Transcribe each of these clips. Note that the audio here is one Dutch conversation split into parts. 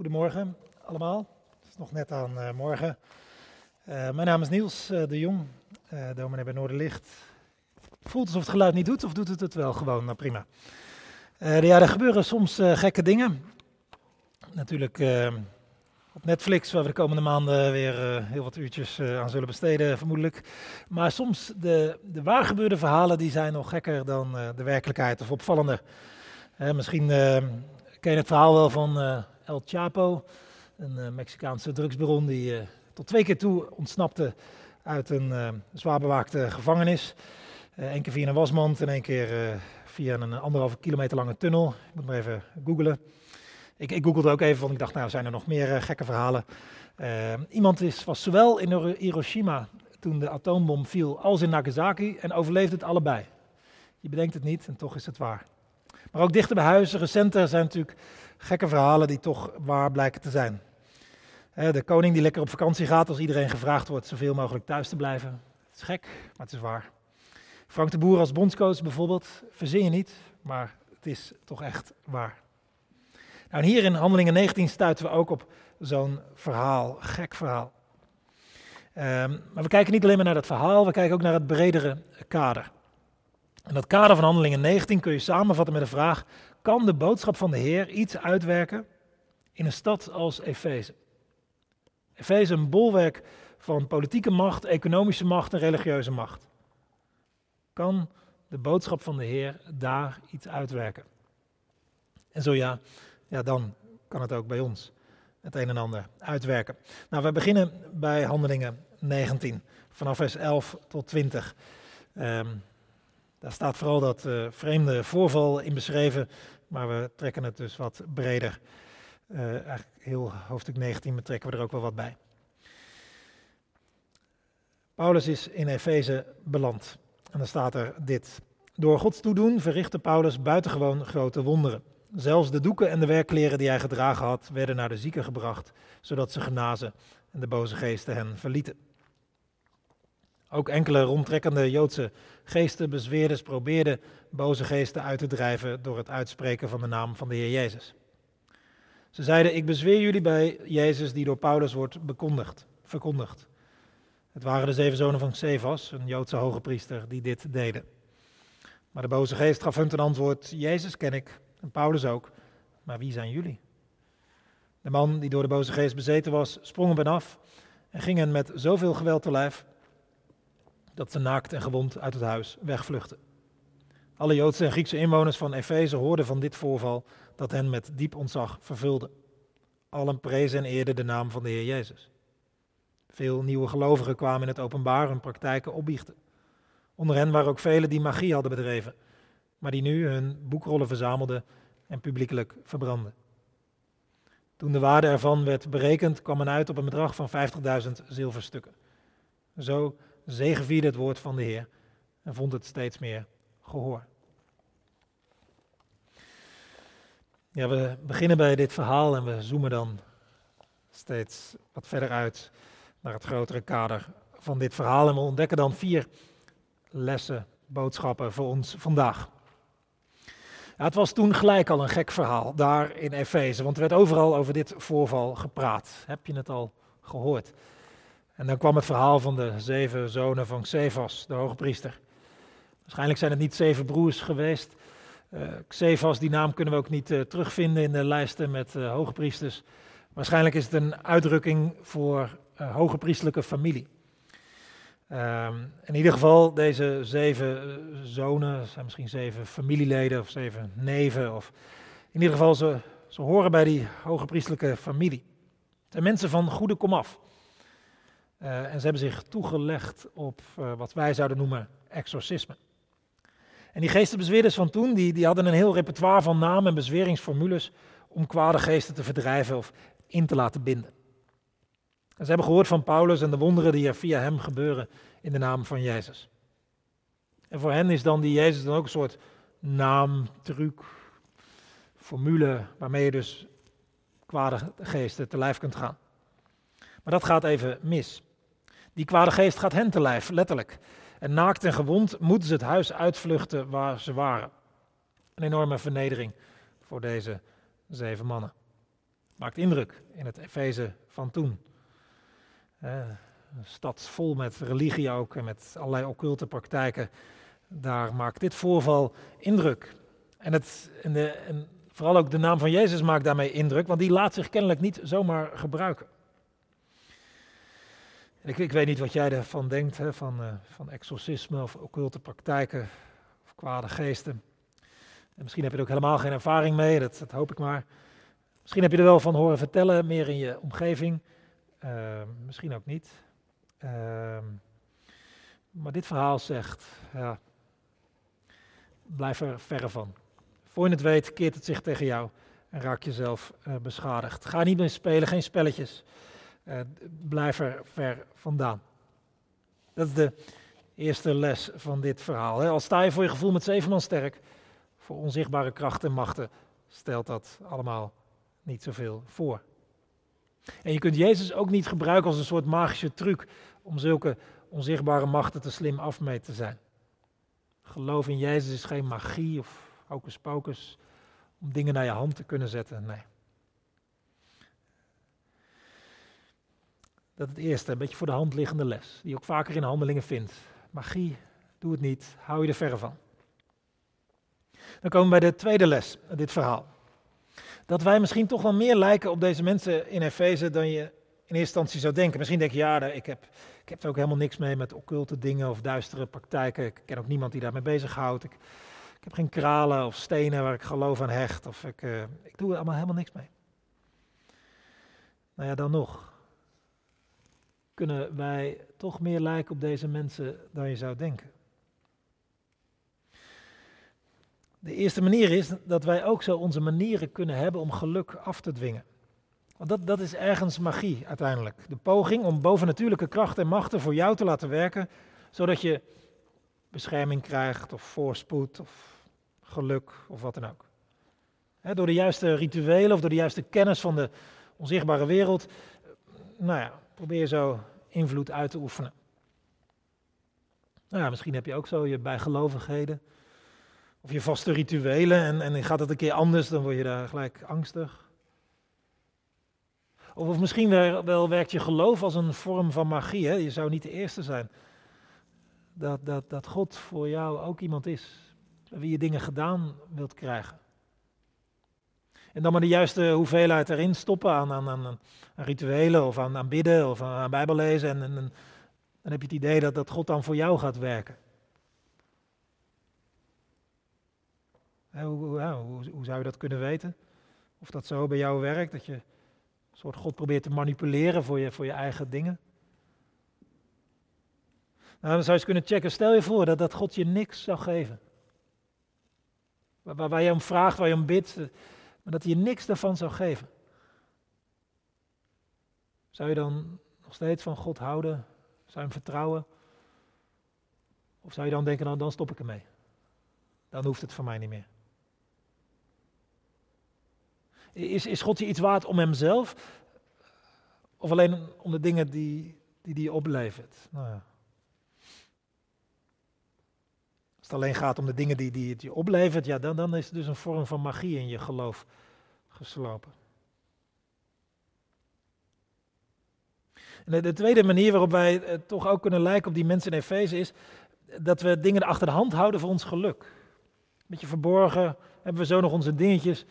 Goedemorgen allemaal. Het is nog net aan uh, morgen. Uh, mijn naam is Niels uh, de Jong, dominee bij Noorderlicht. Het voelt alsof het geluid niet doet, of doet het het wel gewoon? Nou, prima. ja, er gebeuren soms gekke dingen. Natuurlijk op Netflix, waar we de komende maanden weer heel wat uurtjes aan zullen besteden, vermoedelijk. Maar soms de, de waargebeurde verhalen die zijn nog gekker dan de werkelijkheid of opvallender. misschien ken je het verhaal wel van El Chapo, een uh, Mexicaanse drugsbaron die uh, tot twee keer toe ontsnapte uit een uh, zwaar bewaakte gevangenis. Eén keer via een wasmand en één keer via een anderhalve kilometer lange tunnel. Ik moet maar even googlen. Ik, ik googelde ook even, want ik dacht, nou zijn er nog meer gekke verhalen. iemand is, was zowel in Hiroshima toen de atoombom viel als in Nagasaki en overleefde het allebei. Je bedenkt het niet en toch is het waar. Maar ook dichter bij huis, recenter zijn natuurlijk gekke verhalen die toch waar blijken te zijn. De koning die lekker op vakantie gaat als iedereen gevraagd wordt zoveel mogelijk thuis te blijven. Het is gek, maar het is waar. Frank de Boer als bondscoach bijvoorbeeld, verzin je niet, maar het is toch echt waar. Nou, hier in Handelingen 19 stuiten we ook op zo'n verhaal, gek verhaal. Um, maar we kijken niet alleen maar naar dat verhaal, we kijken ook naar het bredere kader. En dat kader van Handelingen 19 kun je samenvatten met de vraag: kan de boodschap van de Heer iets uitwerken in een stad als Efeze? Efeze een bolwerk van politieke macht, economische macht en religieuze macht. Kan de boodschap van de Heer daar iets uitwerken? En zo ja, ja dan kan het ook bij ons het een en ander uitwerken. Nou, we beginnen bij Handelingen 19, vanaf vers 11 tot 20. Um, daar staat vooral dat uh, vreemde voorval in beschreven, maar we trekken het dus wat breder. Uh, eigenlijk heel hoofdstuk 19 betrekken we er ook wel wat bij. Paulus is in Efeze beland. En dan staat er dit. Door Gods toedoen verrichtte Paulus buitengewoon grote wonderen. Zelfs de doeken en de werkkleren die hij gedragen had, werden naar de zieken gebracht, zodat ze genazen en de boze geesten hen verlieten. Ook enkele rondtrekkende Joodse geesten, bezweerders, probeerden boze geesten uit te drijven door het uitspreken van de naam van de Heer Jezus. Ze zeiden, ik bezweer jullie bij Jezus die door Paulus wordt bekondigd, verkondigd. Het waren de zeven zonen van Cefas, een Joodse hoge priester, die dit deden. Maar de boze geest gaf hun ten antwoord, Jezus ken ik, en Paulus ook, maar wie zijn jullie? De man die door de boze geest bezeten was, sprong op hen af en ging hen met zoveel geweld te lijf dat ze naakt en gewond uit het huis wegvluchten. Alle Joodse en Griekse inwoners van Efeze hoorden van dit voorval dat hen met diep ontzag vervulde. Allen prezen en eerden de naam van de Heer Jezus. Veel nieuwe gelovigen kwamen in het openbaar hun praktijken opbiechten. Onder hen waren ook velen die magie hadden bedreven, maar die nu hun boekrollen verzamelden en publiekelijk verbrandden. Toen de waarde ervan werd berekend, kwam men uit op een bedrag van 50.000 zilverstukken. Zo zegevierde het woord van de Heer en vond het steeds meer gehoor. Ja, we beginnen bij dit verhaal en we zoomen dan steeds wat verder uit naar het grotere kader van dit verhaal. En we ontdekken dan vier lessen, boodschappen voor ons vandaag. Het was toen gelijk al een gek verhaal daar in Efeze, want er werd overal over dit voorval gepraat. Heb je het al gehoord? En dan kwam het verhaal van de zeven zonen van Xefas, de hoge priester. Waarschijnlijk zijn het niet zeven broers geweest. Uh, die naam kunnen we ook niet uh, terugvinden in de lijsten met uh, hoge priesters. Waarschijnlijk is het een uitdrukking voor hoge priestelijke familie. Um, in ieder geval, deze zeven zonen, zijn misschien zeven familieleden of zeven neven. Of in ieder geval, ze, ze horen bij die hoge priestelijke familie. Het zijn mensen van goede komaf. Uh, en ze hebben zich toegelegd op uh, wat wij zouden noemen exorcisme. En die geestenbezweerders van toen, die, die hadden een heel repertoire van namen en bezweringsformules om kwade geesten te verdrijven of in te laten binden. En ze hebben gehoord van Paulus en de wonderen die er via hem gebeuren in de naam van Jezus. En voor hen is dan die Jezus dan ook een soort naam, truc, formule waarmee je dus kwade geesten te lijf kunt gaan. Maar dat gaat even mis. Die kwade geest gaat hen te lijf, letterlijk. En naakt en gewond moeten ze het huis uitvluchten waar ze waren. Een enorme vernedering voor deze zeven mannen. Maakt indruk in het Efeze van toen. een stad vol met religie ook en met allerlei occulte praktijken. Daar maakt dit voorval indruk. En, het, en, de, en vooral ook de naam van Jezus maakt daarmee indruk, want die laat zich kennelijk niet zomaar gebruiken. Ik, weet niet wat jij ervan denkt, hè, van, uh, van exorcisme of occulte praktijken of kwade geesten. En misschien heb je er ook helemaal geen ervaring mee, dat, dat hoop ik maar. Misschien heb je er wel van horen vertellen, meer in je omgeving. Uh, misschien ook niet. Uh, maar dit verhaal zegt, ja, blijf er verre van. Voor je het weet, keert het zich tegen jou en raak jezelf uh, beschadigd. Ga niet meer spelen, geen spelletjes. Uh, blijf er ver vandaan. Dat is de eerste les van dit verhaal. Hè. Al sta je voor je gevoel met zeven man sterk, voor onzichtbare krachten en machten, stelt dat allemaal niet zoveel voor. En je kunt Jezus ook niet gebruiken als een soort magische truc om zulke onzichtbare machten te slim af mee te zijn. Geloof in Jezus is geen magie of hocus pocus om dingen naar je hand te kunnen zetten. Nee. Dat het eerste, een beetje voor de hand liggende les, die je ook vaker in handelingen vindt. Magie, doe het niet, hou je er verre van. Dan komen we bij de tweede les, dit verhaal. Dat wij misschien toch wel meer lijken op deze mensen in Efeze dan je in eerste instantie zou denken. Misschien denk je, ja, ik heb, ik heb er ook helemaal niks mee met occulte dingen of duistere praktijken. Ik ken ook niemand die daarmee bezighoudt. Ik, ik heb geen kralen of stenen waar ik geloof aan hecht. Of ik, uh, ik doe er allemaal helemaal niks mee. Nou ja, dan nog kunnen wij toch meer lijken op deze mensen dan je zou denken. De eerste manier is dat wij ook zo onze manieren kunnen hebben om geluk af te dwingen. Want dat, dat is ergens magie uiteindelijk. De poging om bovennatuurlijke krachten en machten voor jou te laten werken, zodat je bescherming krijgt of voorspoed of geluk of wat dan ook. door de juiste rituelen of door de juiste kennis van de onzichtbare wereld, nou ja, probeer zo invloed uit te oefenen. Nou ja, misschien heb je ook zo je bijgelovigheden. Of je vaste rituelen en, en gaat het een keer anders, dan word je daar gelijk angstig. Of, of misschien wel, werkt je geloof als een vorm van magie. Je zou niet de eerste zijn. Dat, dat, dat God voor jou ook iemand is. Wie je dingen gedaan wilt krijgen. En dan maar de juiste hoeveelheid erin stoppen aan, aan, aan, rituelen of aan, bidden of aan, aan bijbellezen. En, dan heb je het idee dat, dat God dan voor jou gaat werken. Hoe, hoe, zou je dat kunnen weten? Of dat zo bij jou werkt, dat je een soort God probeert te manipuleren voor je, voor je eigen dingen? Nou, dan zou je eens kunnen checken. Stel je voor dat, dat God je niks zou geven. Waar, waar je om vraagt, waar je om bidt, maar dat hij je niks daarvan zou geven. Zou je dan nog steeds van God houden? Zou je hem vertrouwen? Of zou je dan denken, nou dan stop ik ermee. Dan hoeft het voor mij niet meer. Is, is God je iets waard om hemzelf? Of alleen om de dingen die die, die oplevert? Nou ja. Als alleen gaat om de dingen die, die het je oplevert, ja, dan, dan is het dus een vorm van magie in je geloof geslopen. En de, tweede manier waarop wij eh, toch ook kunnen lijken op die mensen in Efeze is dat we dingen achter de hand houden voor ons geluk. Een beetje verborgen hebben we zo nog onze dingetjes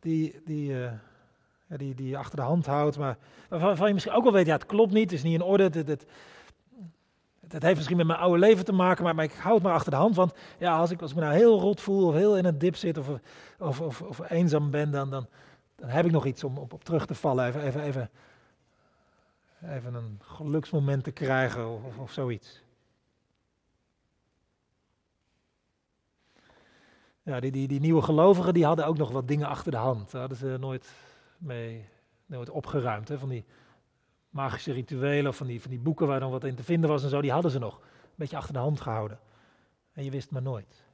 die, die, uh, die, die je achter de hand houdt, maar waarvan je misschien ook wel weet, ja het klopt niet, het is niet in orde, het, het, het heeft misschien met mijn oude leven te maken, maar, ik houd het maar achter de hand. Want ja, als ik, als ik me nou heel rot voel of heel in een dip zit of, of, of, of eenzaam ben, dan, dan, dan heb ik nog iets om op, op terug te vallen. Even, even, even, even een geluksmoment te krijgen of, of, of zoiets. Ja, die, die, die nieuwe gelovigen die hadden ook nog wat dingen achter de hand. Daar hadden ze nooit mee nooit opgeruimd. Hè, van die magische rituelen of van die, van die boeken waar dan wat in te vinden was en zo, die hadden ze nog. Een beetje achter de hand gehouden. En je wist maar nooit.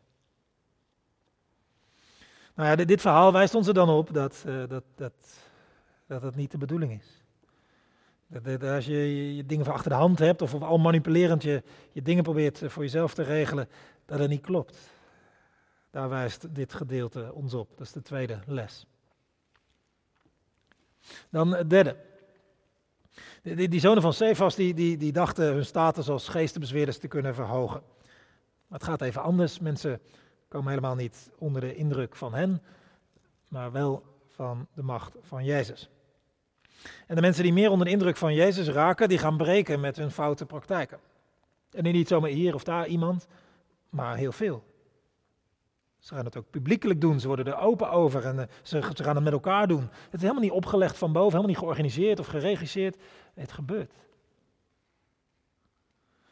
Nou ja, dit, dit verhaal wijst ons er dan op dat, uh, dat, dat, dat dat niet de bedoeling is. Dat, als je je dingen van achter de hand hebt of, of al manipulerend je, je dingen probeert voor jezelf te regelen, dat het niet klopt. Daar wijst dit gedeelte ons op. Dat is de tweede les. Dan het derde. Die, die, zonen van Cephas die, die, die dachten hun status als geestenbezweerders te kunnen verhogen. Maar het gaat even anders. Mensen komen helemaal niet onder de indruk van hen, maar wel van de macht van Jezus. En de mensen die meer onder de indruk van Jezus raken, die gaan breken met hun foute praktijken. En niet zomaar hier of daar iemand, maar heel veel. Ze gaan het ook publiekelijk doen, ze worden er open over en eh, ze, gaan het met elkaar doen. Het is helemaal niet opgelegd van boven, helemaal niet georganiseerd of geregisseerd. Het gebeurt.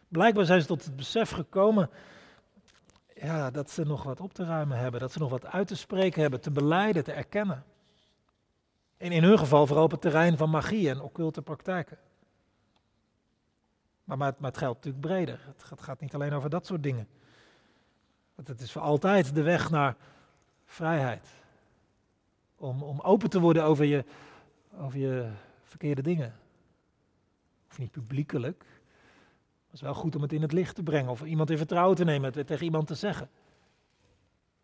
Blijkbaar zijn ze tot het besef gekomen ja, dat ze nog wat op te ruimen hebben, dat ze nog wat uit te spreken hebben, te beleiden, te erkennen. En in hun geval vooral op het terrein van magie en occulte praktijken. Maar, maar, het geldt natuurlijk breder. Het gaat, niet alleen over dat soort dingen. Het is voor altijd de weg naar vrijheid. Om, om open te worden over je, over je verkeerde dingen. Of niet publiekelijk. Het is wel goed om het in het licht te brengen. Of iemand in vertrouwen te nemen. Het tegen iemand te zeggen.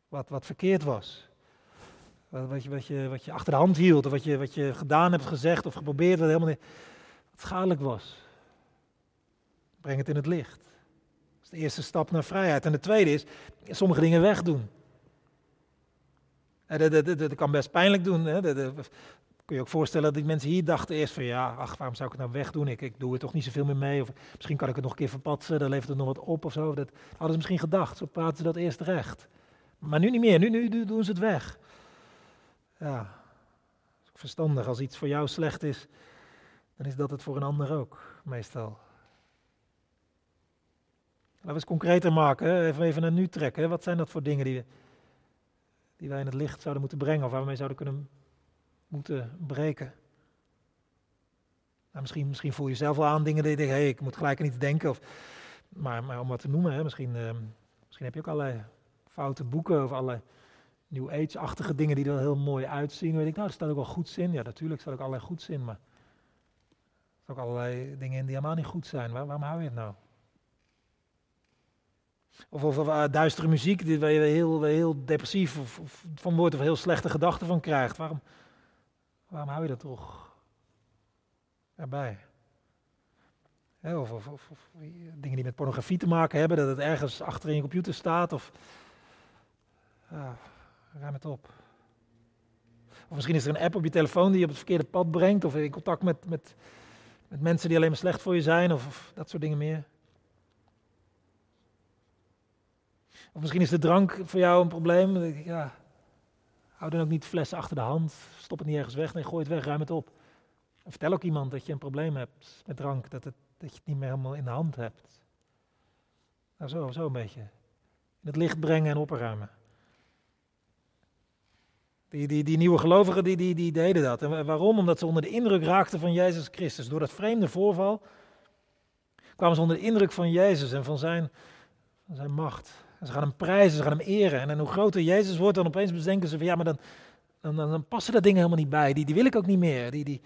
Wat, wat verkeerd was. Wat je, wat, je, wat je achter de hand hield, of wat je, wat je gedaan hebt, gezegd of geprobeerd, wat helemaal niet, wat schadelijk was. Breng het in het licht. Is de eerste stap naar vrijheid. En de tweede is, sommige dingen wegdoen. Dat, dat, dat, dat kan best pijnlijk doen. Hè? kun je ook voorstellen dat die mensen hier dachten eerst van ja, ach, waarom zou ik het nou wegdoen? Ik, ik doe er toch niet zoveel meer mee. Of misschien kan ik het nog een keer verpatsen, dan levert het nog wat op of zo. Dat hadden ze misschien gedacht, zo praten ze dat eerst recht. Maar nu niet meer, nu, nu doen ze het weg. Ja, verstandig. Als iets voor jou slecht is, dan is dat het voor een ander ook, meestal. We eens concreter maken, even, even naar nu trekken. Wat zijn dat voor dingen die, die wij in het licht zouden moeten brengen of waar we mee zouden kunnen moeten breken? Nou, misschien, misschien voel je zelf wel aan dingen die je hey, ik moet gelijk aan iets denken. Of, maar, maar om wat te noemen, hè, misschien, uh, misschien heb je ook allerlei foute boeken of allerlei New Age-achtige dingen die er heel mooi uitzien. Weet ik, nou, er staat ook wel goed in. Ja, natuurlijk staat ook allerlei goeds in, maar er staan ook allerlei dingen in die helemaal niet goed zijn. Waar, waarom hou je het nou? Of, of uh, duistere muziek die, waar je heel, heel depressief of, van wordt of heel slechte gedachten van krijgt. Waarom, waarom hou je dat toch erbij? of, of, dingen die met pornografie te maken hebben, dat het ergens achter in je computer staat. Of, uh, ruim het op. Of misschien is er een app op je telefoon die je op het verkeerde pad brengt, of in contact met, met, met mensen die alleen maar slecht voor je zijn, of dat soort dingen meer. Of misschien is de drank voor jou een probleem. Ja, hou dan ook niet flessen achter de hand. Stop het niet ergens weg. Nee, gooi het weg, ruim het op. En vertel ook iemand dat je een probleem hebt met drank. Dat, het, dat je het niet meer helemaal in de hand hebt. Nou, zo, zo een beetje. In het licht brengen en opruimen. Die, die, die nieuwe gelovigen die, die, die deden dat. En waarom? Omdat ze onder de indruk raakten van Jezus Christus. Door dat vreemde voorval kwamen ze onder de indruk van Jezus en van zijn, van zijn macht. Ze gaan hem prijzen, ze gaan hem eren. En, en hoe groter Jezus wordt, dan opeens bedenken ze van ja, maar dan, dan, dan, passen dat dingen helemaal niet bij. Die, die wil ik ook niet meer. Die, die,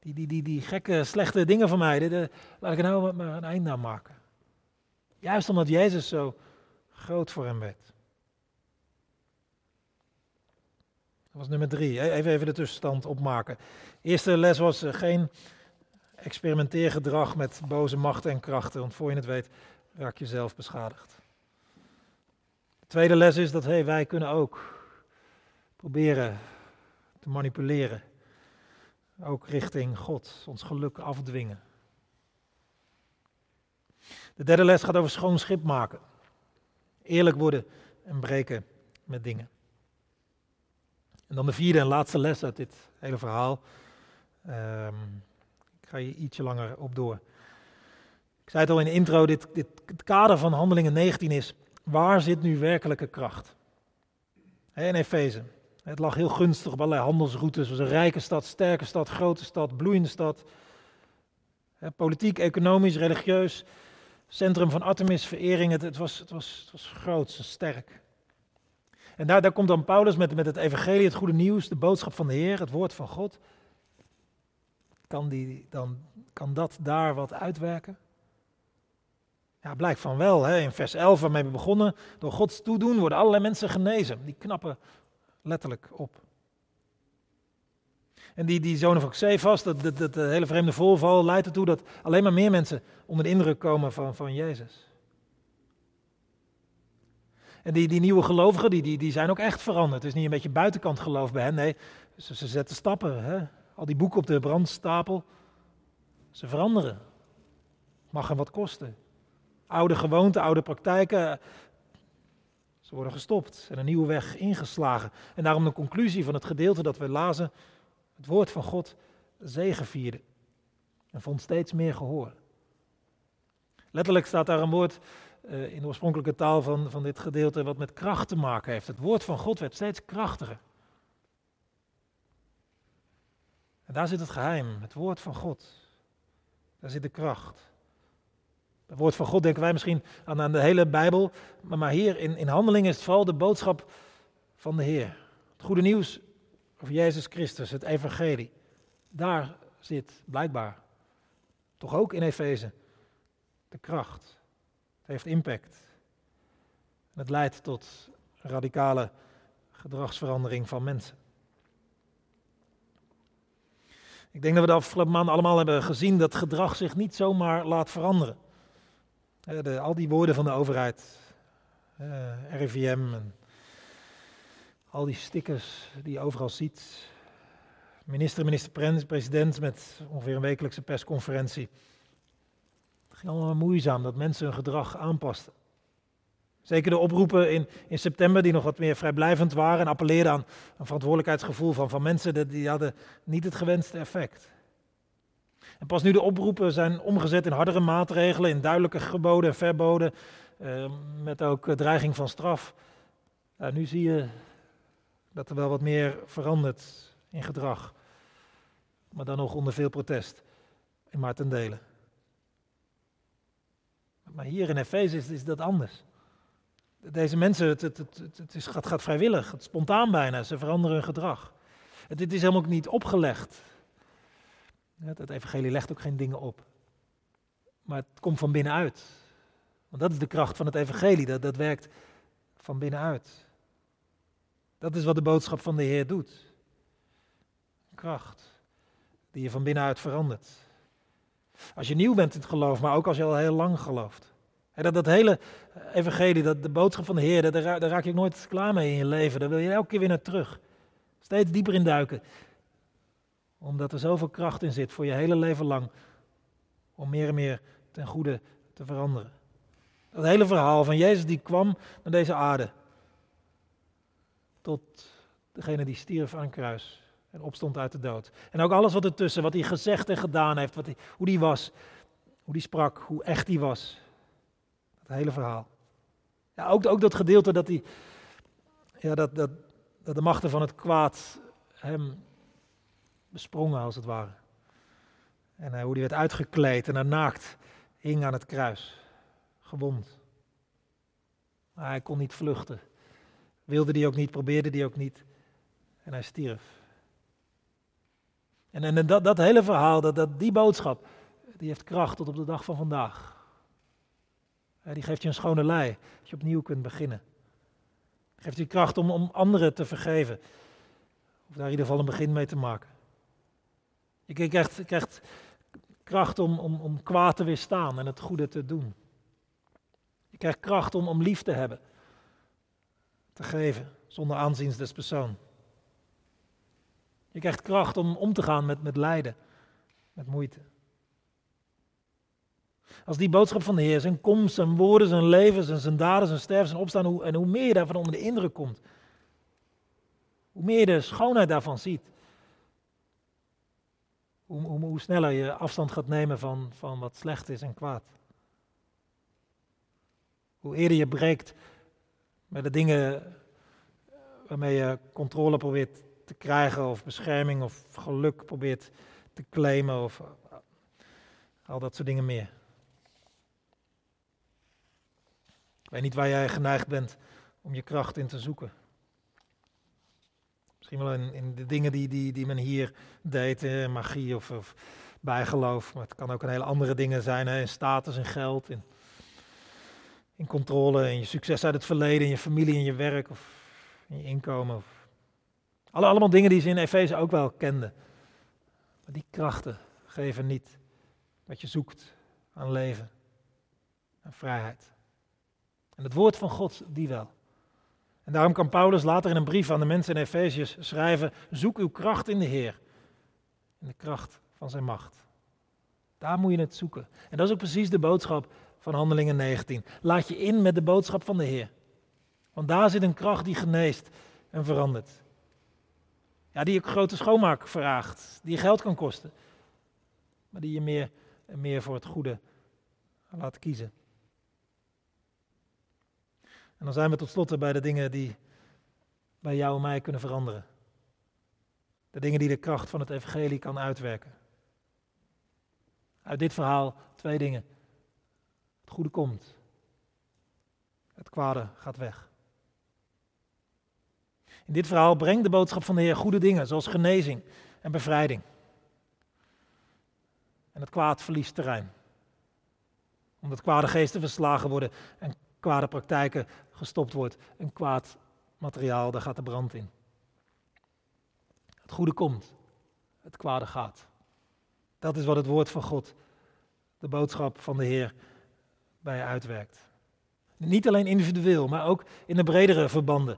die, die, die, gekke, slechte dingen van mij, laat ik er nou maar een einde aan maken. Juist omdat Jezus zo groot voor hem werd. Dat was nummer drie. Even, even de tussenstand opmaken. Eerste les was uh, geen experimenteergedrag met boze machten en krachten, want voor je het weet raak je zelf beschadigd. De tweede les is dat hey, wij kunnen ook proberen te manipuleren. Ook richting God, ons geluk afdwingen. De derde les gaat over schoon schip maken. Eerlijk worden en breken met dingen. En dan de vierde en laatste les uit dit hele verhaal. Um, ik ga hier ietsje langer op door. Ik zei het al in de intro, dit, dit, het kader van Handelingen 19 is, waar zit nu werkelijke kracht? In Efeze. Het lag heel gunstig op allerlei handelsroutes. Was een rijke stad, sterke stad, grote stad, bloeiende stad. Politiek, economisch, religieus. Centrum van Artemis, verering. Het, het, was, het, was, het was groot, sterk. En daar, daar komt dan Paulus met, met het evangelie, het goede nieuws, de boodschap van de Heer, het woord van God. Kan, die, dan, kan dat daar wat uitwerken? Ja, blijkt van wel. Hè. In vers 11 waarmee we begonnen, door Gods toedoen worden allerlei mensen genezen. Die knappen letterlijk op. En die, die zoon van Xefas, dat, dat, dat, hele vreemde voorval, leidt ertoe dat alleen maar meer mensen onder de indruk komen van, van Jezus. En die, die nieuwe gelovigen, die, die, die zijn ook echt veranderd. Het is niet een beetje buitenkant geloof bij hen, nee, ze, ze zetten stappen. Hè? Al die boeken op de brandstapel, ze veranderen. Mag hem wat kosten. Oude gewoonten, oude praktijken, ze worden gestopt en een nieuwe weg ingeslagen. En daarom de conclusie van het gedeelte dat we lazen, het woord van God zegevierde en vond steeds meer gehoor. Letterlijk staat daar een woord uh, in de oorspronkelijke taal van, van dit gedeelte wat met kracht te maken heeft. Het woord van God werd steeds krachtiger. En daar zit het geheim, het woord van God. Daar zit de kracht. Het woord van God denken wij misschien aan, aan de hele Bijbel, maar, maar hier in, in handeling is het vooral de boodschap van de Heer. Het goede nieuws over Jezus Christus, het evangelie. Daar zit blijkbaar, toch ook in Efeze, de kracht. Het heeft impact. En het leidt tot radicale gedragsverandering van mensen. Ik denk dat we de afgelopen maanden allemaal hebben gezien dat gedrag zich niet zomaar laat veranderen. De, al die woorden van de overheid, uh, RIVM en al die stickers die je overal ziet. Minister, minister-president met ongeveer een wekelijkse persconferentie. Het ging allemaal moeizaam dat mensen hun gedrag aanpasten. Zeker de oproepen in, in september, die nog wat meer vrijblijvend waren en appelleerden aan een verantwoordelijkheidsgevoel van, van mensen, die hadden niet het gewenste effect. En pas nu de oproepen zijn omgezet in hardere maatregelen, in duidelijke geboden en verboden, eh, met ook dreiging van straf. nu zie je dat er wel wat meer verandert in gedrag, maar dan nog onder veel protest in maar ten dele. Maar hier in Efeze is, is dat anders. Deze mensen, het, het, het, het is, gaat, gaat, vrijwillig, het spontaan bijna, ze veranderen hun gedrag. Het is helemaal niet opgelegd. Het, evangelie legt ook geen dingen op. Maar het komt van binnenuit. Want dat is de kracht van het evangelie, dat, dat werkt van binnenuit. Dat is wat de boodschap van de Heer doet. Kracht die je van binnenuit verandert. Als je nieuw bent in het geloof, maar ook als je al heel lang gelooft. En dat, dat hele evangelie, dat, de boodschap van de Heer, daar, raak je nooit klaar mee in je leven. Daar wil je elke keer weer naar terug. Steeds dieper induiken omdat er zoveel kracht in zit voor je hele leven lang. Om meer en meer ten goede te veranderen. Dat hele verhaal van Jezus die kwam naar deze aarde. Tot degene die stierf aan kruis en opstond uit de dood. En ook alles wat ertussen, wat hij gezegd en gedaan heeft, wat hij, hoe hij was, hoe hij sprak, hoe echt hij was. Dat hele verhaal. Ja, ook, ook dat gedeelte dat, hij, ja, dat, dat, dat de machten van het kwaad hem besprongen als het ware. En uh, hoe hij werd uitgekleed en naakt hing aan het kruis, gewond. Maar hij kon niet vluchten. Wilde die ook niet, probeerde die ook niet. En hij stierf. En, en dat, dat hele verhaal, dat, dat, die boodschap, die heeft kracht tot op de dag van vandaag. Die geeft je een schone lei, dat je opnieuw kunt beginnen. Geeft je kracht om, om anderen te vergeven. Of daar in ieder geval een begin mee te maken. Je krijgt, kracht om, om, om kwaad te weerstaan en het goede te doen. Je krijgt kracht om, om lief te hebben. Te geven, zonder aanzien des persoon. Je krijgt kracht om om te gaan met, met lijden, met moeite. Als die boodschap van de Heer, zijn komst, zijn woorden, zijn leven, zijn, zijn daden, zijn sterven, zijn opstaan, hoe, en hoe meer je daarvan onder de indruk komt, hoe meer je de schoonheid daarvan ziet, hoe, sneller je afstand gaat nemen van, van wat slecht is en kwaad. Hoe eerder je breekt met de dingen waarmee je controle probeert te krijgen, of bescherming, of geluk probeert te claimen, of al dat soort dingen meer. Ik weet niet waar jij geneigd bent om je kracht in te zoeken. Misschien wel in, in de dingen die, die, die men hier deed, eh, magie of, of, bijgeloof. Maar het kan ook een hele andere dingen zijn, hè, in status en geld, in, in controle, in je succes uit het verleden, in je familie, in je werk of in je inkomen. Of, alle, allemaal dingen die ze in Efeze ook wel kenden. Maar die krachten geven niet wat je zoekt aan leven en vrijheid. En het woord van God, die wel. En daarom kan Paulus later in een brief aan de mensen in Efeziërs schrijven: Zoek uw kracht in de Heer, in de kracht van zijn macht. Daar moet je het zoeken. En dat is ook precies de boodschap van Handelingen 19. Laat je in met de boodschap van de Heer. Want daar zit een kracht die geneest en verandert. Ja, die ook grote schoonmaak vraagt, die geld kan kosten, maar die je meer en meer voor het goede laat kiezen. En dan zijn we tot slot bij de dingen die bij jou en mij kunnen veranderen. De dingen die de kracht van het evangelie kan uitwerken. Uit dit verhaal twee dingen. Het goede komt. Het kwade gaat weg. In dit verhaal brengt de boodschap van de Heer goede dingen, zoals genezing en bevrijding. En het kwaad verliest terrein. Omdat kwade geesten verslagen worden en kwade praktijken gestopt wordt. En kwaad materiaal, daar gaat de brand in. Het goede komt, het kwade gaat. Dat is wat het woord van God, de boodschap van de Heer, bij je uitwerkt. Niet alleen individueel, maar ook in de bredere verbanden,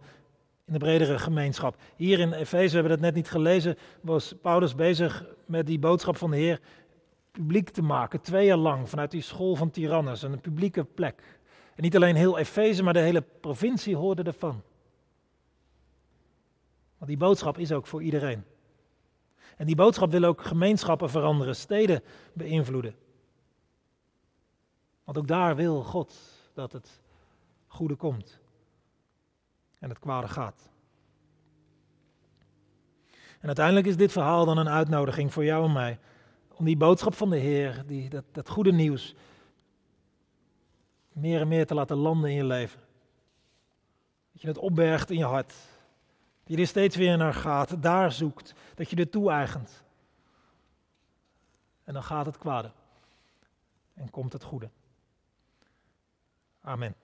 in de bredere gemeenschap. Hier in Efeze, we dat net niet gelezen, was Paulus bezig met die boodschap van de Heer publiek te maken, twee jaar lang, vanuit die school van Tyrannus, een publieke plek. En niet alleen heel Efeze, maar de hele provincie hoorde ervan. Want die boodschap is ook voor iedereen. En die boodschap wil ook gemeenschappen veranderen, steden beïnvloeden. Want ook daar wil God dat het goede komt en het kwade gaat. En uiteindelijk is dit verhaal dan een uitnodiging voor jou en mij om die boodschap van de Heer, die, dat, dat goede nieuws, meer en meer te laten landen in je leven. Dat je het opbergt in je hart. Dat je er steeds weer naar gaat, daar zoekt, dat je er toe-eigent. En dan gaat het kwade. En komt het goede. Amen.